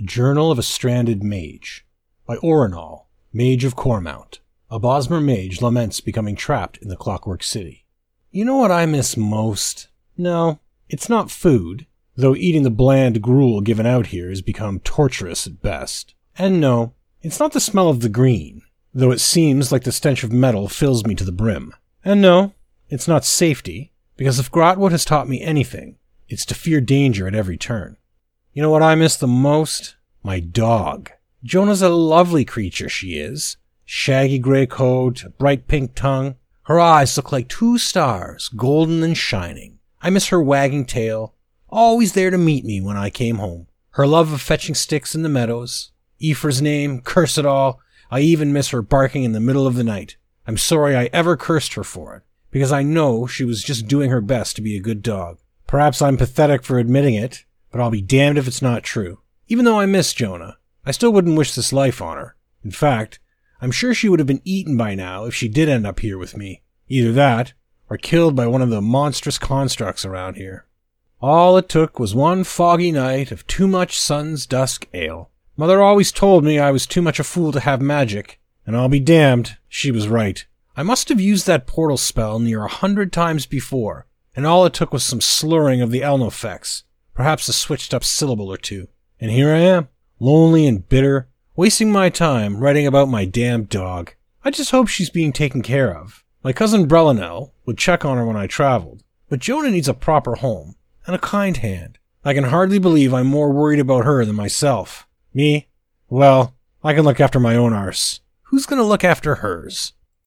Journal of a Stranded Mage by Orinal, Mage of Cormount. A Bosmer mage laments becoming trapped in the Clockwork City. You know what I miss most? No, it's not food, though eating the bland gruel given out here has become torturous at best. And no, it's not the smell of the green, though it seems like the stench of metal fills me to the brim. And no, it's not safety, because if Grahtwood has taught me anything, it's to fear danger at every turn. You know what I miss the most? My dog. Jonah's a lovely creature, she is. Shaggy gray coat, bright pink tongue. Her eyes look like two stars, golden and shining. I miss her wagging tail, always there to meet me when I came home. Her love of fetching sticks in the meadows. Y'ffre's name, curse it all. I even miss her barking in the middle of the night. I'm sorry I ever cursed her for it, because I know she was just doing her best to be a good dog. Perhaps I'm pathetic for admitting it, but I'll be damned if it's not true. Even though I miss Jonah, I still wouldn't wish this life on her. In fact, I'm sure she would have been eaten by now if she did end up here with me. Either that, or killed by one of the monstrous constructs around here. All it took was one foggy night of too much sun's dusk ale. Mother always told me I was too much a fool to have magic, and I'll be damned, she was right. I must have used that portal spell near a hundred times before, and all it took was some slurring of the Ehlnofex, perhaps a switched up syllable or two. And here I am, lonely and bitter, wasting my time writing about my damned dog. I just hope she's being taken care of. My cousin Brelinel would check on her when I traveled, but Jonah needs a proper home and a kind hand. I can hardly believe I'm more worried about her than myself. Me? Well, I can look after my own arse. Who's gonna look after hers?